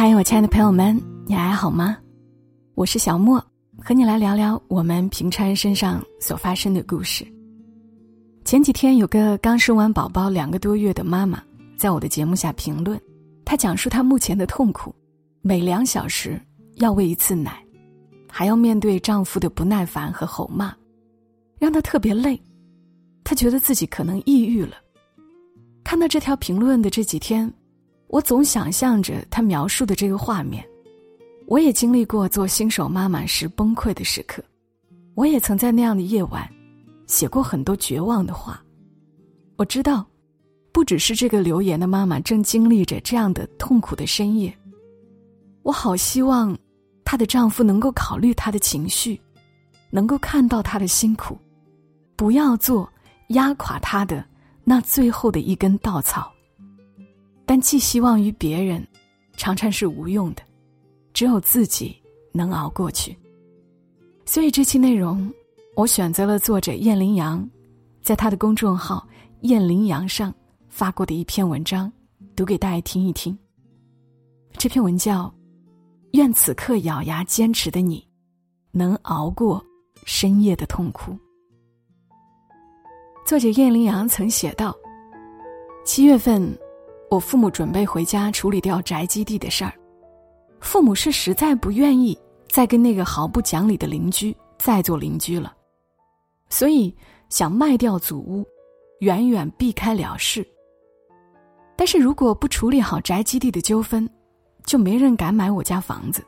嗨，我亲爱的朋友们，你还好吗？我是小莫，和你来聊聊我们平川身上所发生的故事。前几天有个刚生完宝宝两个多月的妈妈，在我的节目下评论，她讲述她目前的痛苦：每两小时要喂一次奶，还要面对丈夫的不耐烦和吼骂，让她特别累。她觉得自己可能抑郁了。看到这条评论的这几天。我总想象着他描述的这个画面，我也经历过做新手妈妈时崩溃的时刻，我也曾在那样的夜晚，写过很多绝望的话。我知道，不只是这个留言的妈妈正经历着这样的痛苦的深夜。我好希望，她的丈夫能够考虑她的情绪，能够看到她的辛苦，不要做压垮她的那最后的一根稻草。但寄希望于别人，常常是无用的，只有自己能熬过去。所以这期内容，我选择了作者燕羚羊，在他的公众号“燕羚羊”上发过的一篇文章，读给大家听一听。这篇文叫《愿此刻咬牙坚持的你，能熬过深夜的痛苦》。作者燕羚羊曾写道：“七月份。”我父母准备回家处理掉宅基地的事儿，父母是实在不愿意再跟那个毫不讲理的邻居再做邻居了，所以想卖掉祖屋，远远避开了事。但是如果不处理好宅基地的纠纷，就没人敢买我家房子。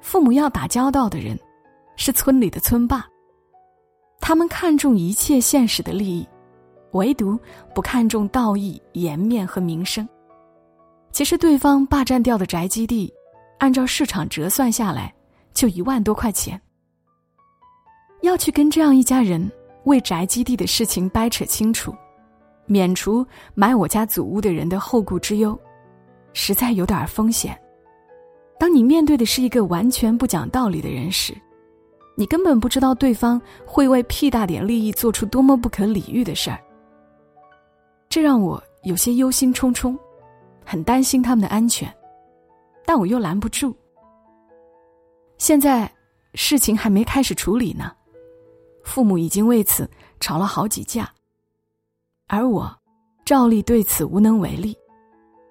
父母要打交道的人，是村里的村霸，他们看重一切现实的利益。唯独不看重道义、颜面和名声。其实，对方霸占掉的宅基地，按照市场折算下来，就一万多块钱。要去跟这样一家人为宅基地的事情掰扯清楚，免除买我家祖屋的人的后顾之忧，实在有点风险。当你面对的是一个完全不讲道理的人时，你根本不知道对方会为屁大点利益做出多么不可理喻的事儿。这让我有些忧心忡忡，很担心他们的安全，但我又拦不住。现在事情还没开始处理呢，父母已经为此吵了好几架，而我照例对此无能为力。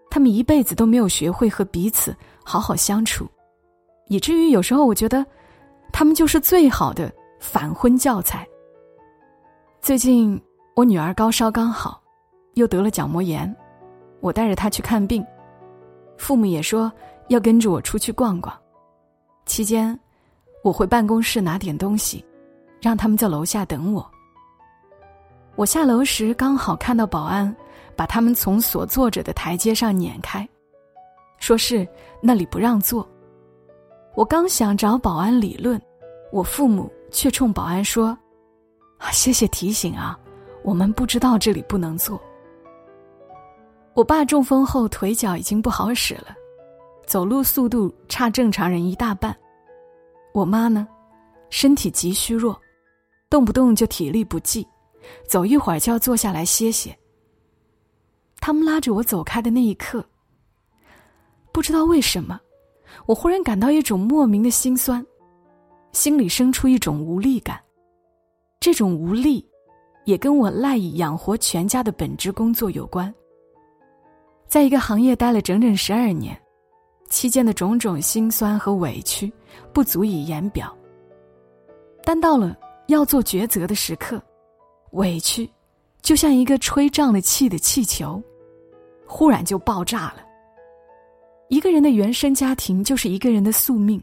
他们一辈子都没有学会和彼此好好相处，以至于有时候我觉得，他们就是最好的反婚教材。最近我女儿高烧刚好。又得了角膜炎，我带着他去看病，父母也说要跟着我出去逛逛。期间，我回办公室拿点东西，让他们在楼下等我。我下楼时刚好看到保安把他们从所坐着的台阶上撵开，说是那里不让坐。我刚想找保安理论，我父母却冲保安说：“啊，谢谢提醒啊，我们不知道这里不能坐。”我爸中风后腿脚已经不好使了，走路速度差正常人一大半。我妈呢，身体极虚弱，动不动就体力不济，走一会儿就要坐下来歇歇。他们拉着我走开的那一刻，不知道为什么，我忽然感到一种莫名的心酸，心里生出一种无力感。这种无力，也跟我赖以养活全家的本职工作有关。在一个行业待了整整十二年，期间的种种心酸和委屈不足以言表。但到了要做抉择的时刻，委屈就像一个吹胀了气的气球，忽然就爆炸了。一个人的原生家庭就是一个人的宿命。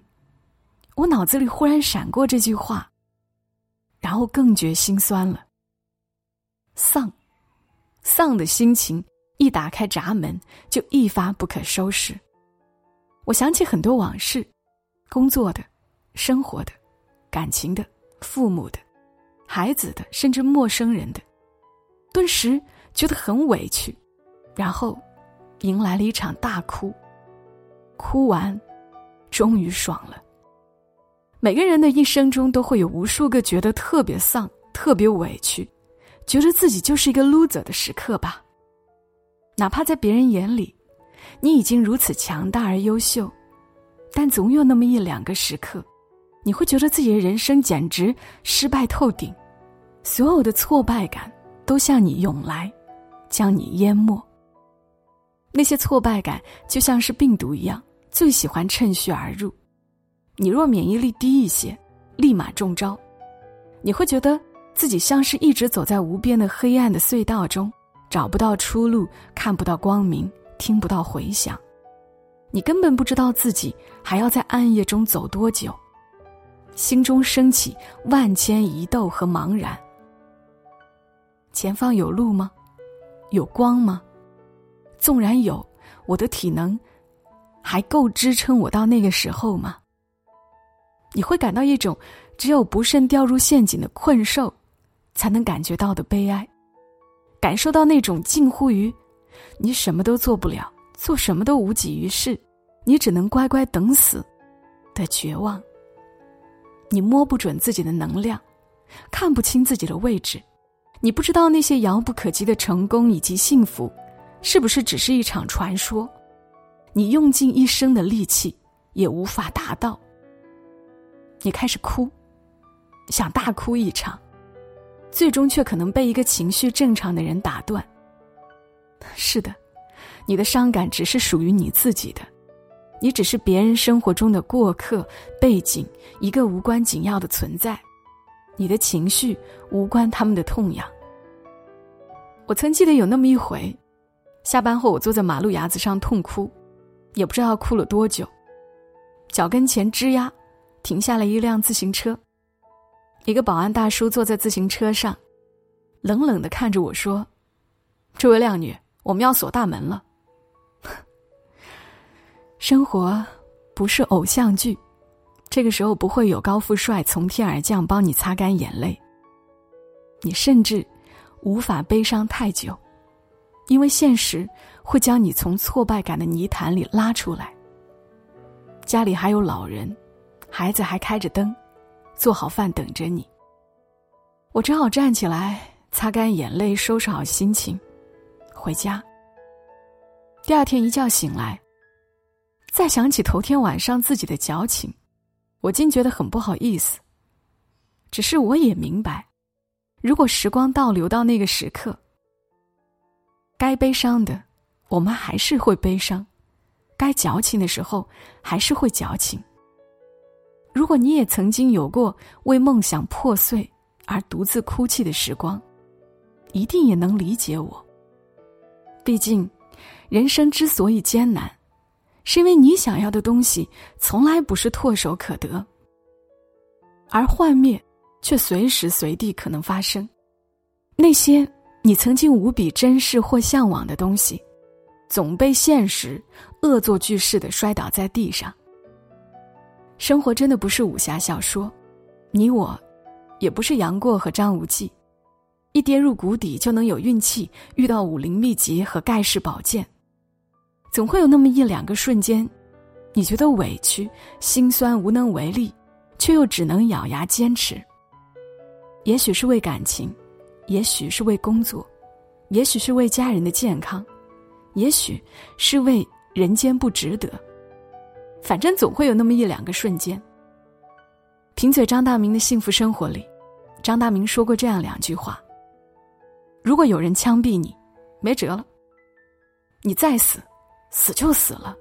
我脑子里忽然闪过这句话，然后更觉心酸了。丧，丧的心情。一打开闸门，就一发不可收拾。我想起很多往事，工作的、生活的、感情的、父母的、孩子的，甚至陌生人的，顿时觉得很委屈，然后迎来了一场大哭。哭完，终于爽了。每个人的一生中都会有无数个觉得特别丧、特别委屈，觉得自己就是一个 loser 的时刻吧。哪怕在别人眼里，你已经如此强大而优秀，但总有那么一两个时刻，你会觉得自己的人生简直失败透顶，所有的挫败感都向你涌来，将你淹没。那些挫败感就像是病毒一样，最喜欢趁虚而入。你若免疫力低一些，立马中招。你会觉得自己像是一直走在无边的黑暗的隧道中，找不到出路，看不到光明，听不到回响。你根本不知道自己还要在暗夜中走多久，心中升起万千疑窦和茫然。前方有路吗？有光吗？纵然有，我的体能还够支撑我到那个时候吗？你会感到一种只有不慎掉入陷阱的困兽才能感觉到的悲哀，感受到那种近乎于你什么都做不了、做什么都无济于事，你只能乖乖等死的绝望。你摸不准自己的能量，看不清自己的位置，你不知道那些遥不可及的成功以及幸福。是不是只是一场传说？你用尽一生的力气也无法达到。你开始哭，想大哭一场，最终却可能被一个情绪正常的人打断。是的，你的伤感只是属于你自己的，你只是别人生活中的过客、背景，一个无关紧要的存在。你的情绪无关他们的痛痒。我曾记得有那么一回。下班后，我坐在马路牙子上痛哭，也不知道哭了多久。脚跟前吱呀，停下了一辆自行车。一个保安大叔坐在自行车上，冷冷的看着我说：“这位靓女，我们要锁大门了。”生活不是偶像剧，这个时候不会有高富帅从天而降帮你擦干眼泪。你甚至无法悲伤太久。因为现实会将你从挫败感的泥潭里拉出来。家里还有老人，孩子还开着灯，做好饭等着你。我只好站起来，擦干眼泪，收拾好心情，回家。第二天一觉醒来，再想起头天晚上自己的矫情，我竟觉得很不好意思。只是我也明白，如果时光倒流到那个时刻。该悲伤的，我们还是会悲伤；该矫情的时候，还是会矫情。如果你也曾经有过为梦想破碎而独自哭泣的时光，一定也能理解我。毕竟，人生之所以艰难，是因为你想要的东西从来不是唾手可得，而幻灭却随时随地可能发生。那些。你曾经无比珍视或向往的东西，总被现实恶作剧似的摔倒在地上。生活真的不是武侠小说，你我，也不是杨过和张无忌，一跌入谷底就能有运气遇到武林秘籍和盖世宝剑。总会有那么一两个瞬间，你觉得委屈、心酸、无能为力，却又只能咬牙坚持。也许是为感情。也许是为工作，也许是为家人的健康，也许是为人间不值得。反正总会有那么一两个瞬间。贫嘴张大明的幸福生活里，张大明说过这样两句话：如果有人枪毙你，没辙了；你再死，死就死了；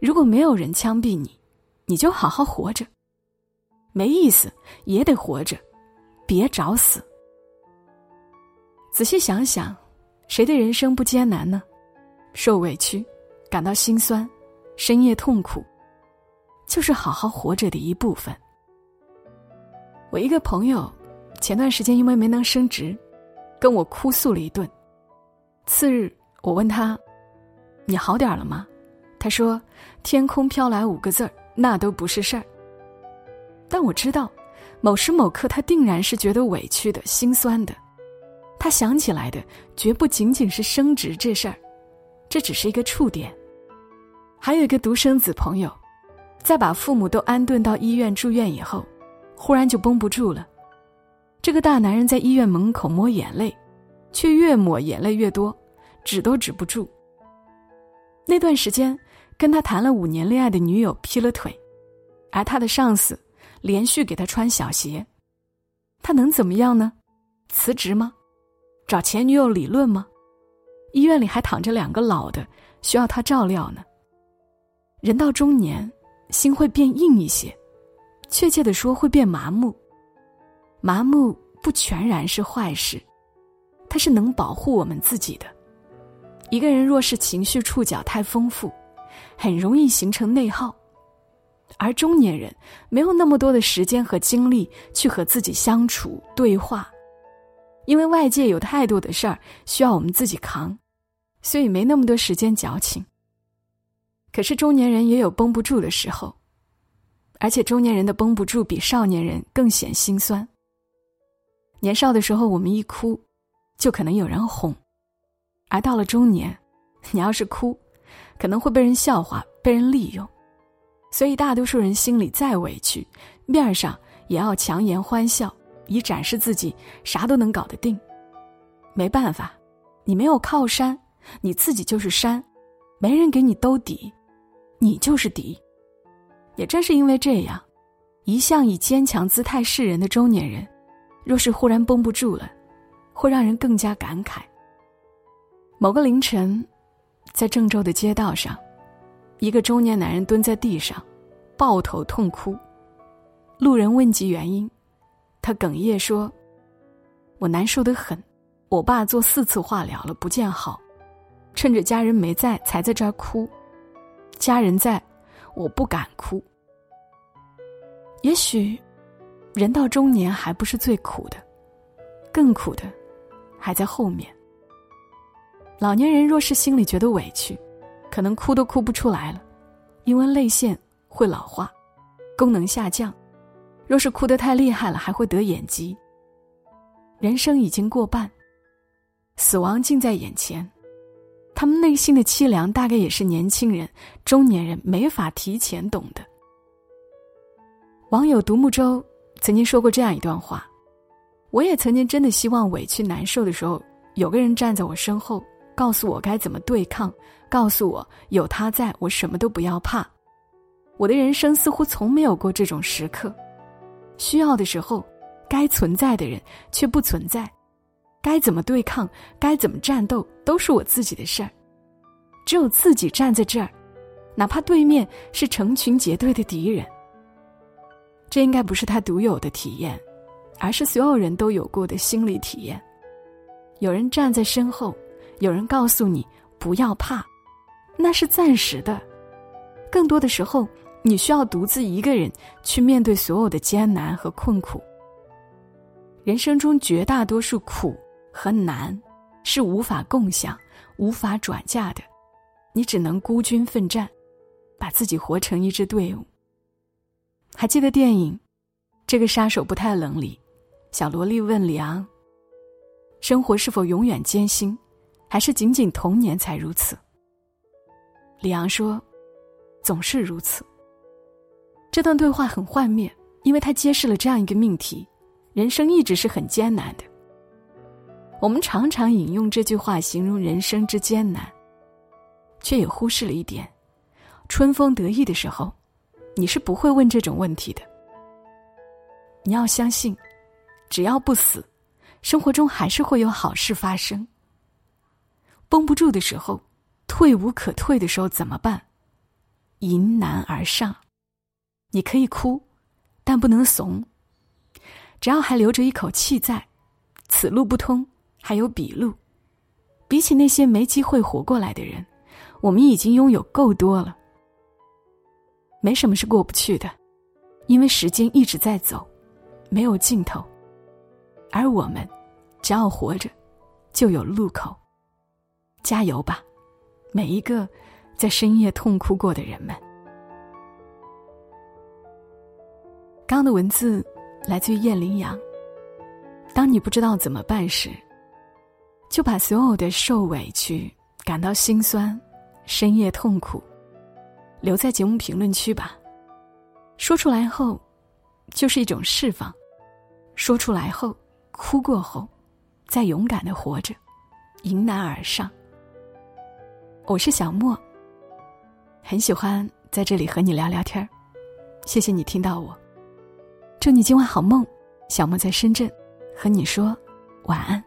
如果没有人枪毙你，你就好好活着，没意思也得活着，别找死。仔细想想，谁的人生不艰难呢？受委屈，感到心酸，深夜痛苦，就是好好活着的一部分。我一个朋友，前段时间因为没能升职，跟我哭诉了一顿。次日，我问他：“你好点了吗？”他说：“天空飘来五个字儿，那都不是事儿。”但我知道，某时某刻，他定然是觉得委屈的、心酸的。他想起来的绝不仅仅是升职这事儿，这只是一个触点。还有一个独生子朋友，在把父母都安顿到医院住院以后，忽然就绷不住了。这个大男人在医院门口抹眼泪，却越抹眼泪越多，止都止不住。那段时间，跟他谈了五年恋爱的女友劈了腿，而他的上司连续给他穿小鞋，他能怎么样呢？辞职吗？找前女友理论吗？医院里还躺着两个老的，需要他照料呢。人到中年，心会变硬一些，确切的说，会变麻木。麻木不全然是坏事，它是能保护我们自己的。一个人若是情绪触角太丰富，很容易形成内耗，而中年人没有那么多的时间和精力去和自己相处对话，因为外界有太多的事儿需要我们自己扛，所以没那么多时间矫情。可是中年人也有绷不住的时候，而且中年人的绷不住比少年人更显心酸。年少的时候，我们一哭，就可能有人哄。而到了中年，你要是哭，可能会被人笑话、被人利用，所以大多数人心里再委屈，面上也要强颜欢笑，以展示自己啥都能搞得定。没办法，你没有靠山，你自己就是山，没人给你兜底，你就是敌。也正是因为这样，一向以坚强姿态示人的中年人，若是忽然绷不住了，会让人更加感慨。某个凌晨，在郑州的街道上，一个中年男人蹲在地上，抱头痛哭。路人问及原因，他哽咽说：“我难受的很，我爸做四次化疗了，不见好，趁着家人没在，才在这儿哭。家人在，我不敢哭。也许，人到中年还不是最苦的，更苦的，还在后面。”老年人若是心里觉得委屈，可能哭都哭不出来了，因为泪腺会老化，功能下降。若是哭得太厉害了，还会得眼疾。人生已经过半，死亡近在眼前，他们内心的凄凉，大概也是年轻人、中年人没法提前懂的。网友独木舟曾经说过这样一段话：“我也曾经真的希望委屈难受的时候，有个人站在我身后。”告诉我该怎么对抗，告诉我有他在，我什么都不要怕。我的人生似乎从没有过这种时刻，需要的时候，该存在的人却不存在，该怎么对抗，该怎么战斗，都是我自己的事儿。只有自己站在这儿，哪怕对面是成群结队的敌人。这应该不是他独有的体验，而是所有人都有过的心理体验。有人站在身后。有人告诉你不要怕，那是暂时的。更多的时候，你需要独自一个人去面对所有的艰难和困苦。人生中绝大多数苦和难是无法共享、无法转嫁的，你只能孤军奋战，把自己活成一支队伍。还记得电影《这个杀手不太冷》里，小萝莉问里昂：“生活是否永远艰辛？”还是仅仅童年才如此。李昂说：“总是如此。”这段对话很幻灭，因为他揭示了这样一个命题：人生一直是很艰难的。我们常常引用这句话形容人生之艰难，却也忽视了一点：春风得意的时候，你是不会问这种问题的。你要相信，只要不死，生活中还是会有好事发生。绷不住的时候，退无可退的时候怎么办？迎难而上，你可以哭，但不能怂。只要还留着一口气在，此路不通，还有笔录。比起那些没机会活过来的人，我们已经拥有够多了。没什么是过不去的，因为时间一直在走，没有尽头。而我们，只要活着，就有路口。加油吧，每一个在深夜痛哭过的人们。刚的文字来自于叶羚羊。当你不知道怎么办时，就把所有的受委屈、感到心酸、深夜痛苦，留在节目评论区吧。说出来后，就是一种释放；说出来后，哭过后，再勇敢的活着，迎难而上。我是小莫，很喜欢在这里和你聊聊天儿。谢谢你听到我，祝你今晚好梦。小莫在深圳，和你说晚安。